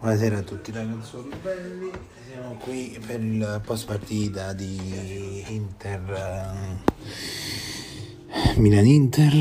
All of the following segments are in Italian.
Buonasera a tutti. Ragazzoli belli, siamo qui per il post partita di Inter eh, Milan-Inter,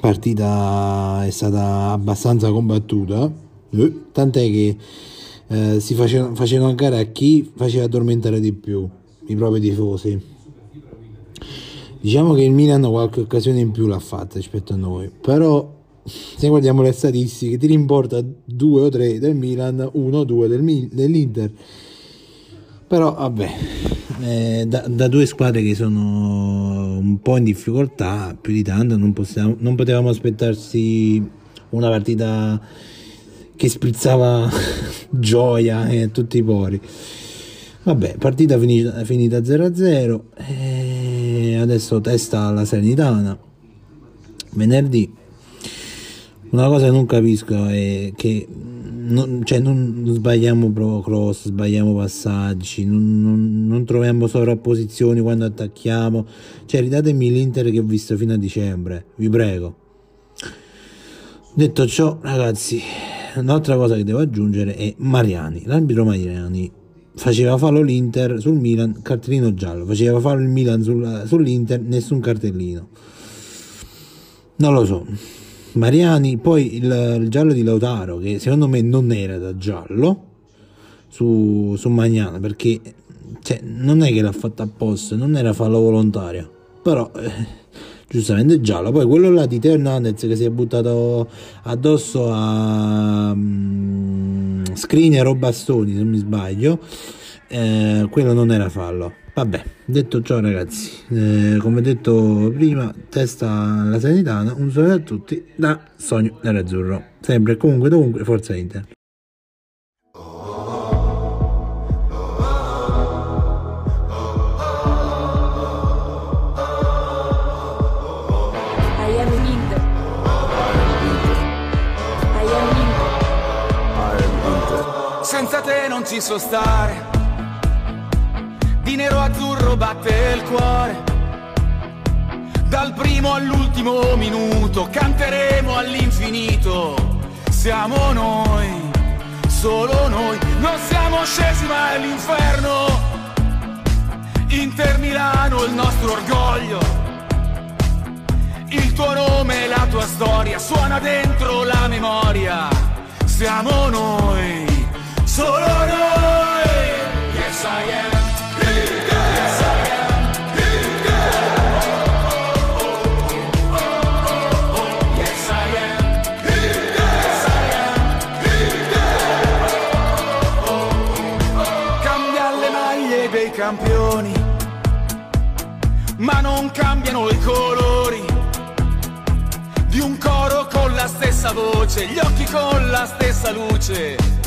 partita è stata abbastanza combattuta, eh, tant'è che eh, si facevano, facevano a gara a chi faceva addormentare di più, i propri tifosi. Diciamo che il Milan qualche occasione in più l'ha fatta rispetto a noi, però se guardiamo le statistiche ti rimporta 2 o 3 del Milan, 1 o 2 del, dell'Inter. Però vabbè, eh, da, da, due squadre che sono un po' in difficoltà, più di tanto non, possiamo, non potevamo aspettarsi una partita che sprizzava gioia e eh, tutti i pori. Vabbè, partita finita, finita 0-0 e adesso testa alla Serenitana. Venerdì una cosa che non capisco è che non, cioè non sbagliamo cross, sbagliamo passaggi, non, non, non, troviamo sovrapposizioni quando attacchiamo. Cioè, ridatemi l'Inter che ho visto fino a dicembre, vi prego. Detto ciò, ragazzi, un'altra cosa che devo aggiungere è Mariani. L'arbitro Mariani faceva fallo l'Inter sul Milan, cartellino giallo. Faceva fallo il Milan sul, sull'Inter, nessun cartellino. Non lo so Mariani, poi il, il, giallo di Lautaro, che secondo me non era da giallo su, su Magnana, perché cioè, non è che l'ha fatta apposta, non era fallo volontario, però eh, giustamente giallo. Poi quello là di Teo Hernandez che si è buttato addosso a um, Skriniar o Bastoni, se non mi sbaglio, eh, quello non era fallo. Vabbè, detto ciò ragazzi, eh, come detto prima, testa alla sanitana, un saluto a tutti da Sogno Nerazzurro. Sempre comunque dovunque, forza Inter. Senza te non ci so stare di nero azzurro batte il cuore. Dal primo all'ultimo minuto canteremo all'infinito. Siamo noi, solo noi, non siamo scesi mai all'inferno. Inter Milano il nostro orgoglio. Il tuo nome e la tua storia suona dentro la memoria. Siamo noi, solo noi. Yes, I am. Campioni, ma non cambiano i colori di un coro con la stessa voce, gli occhi con la stessa luce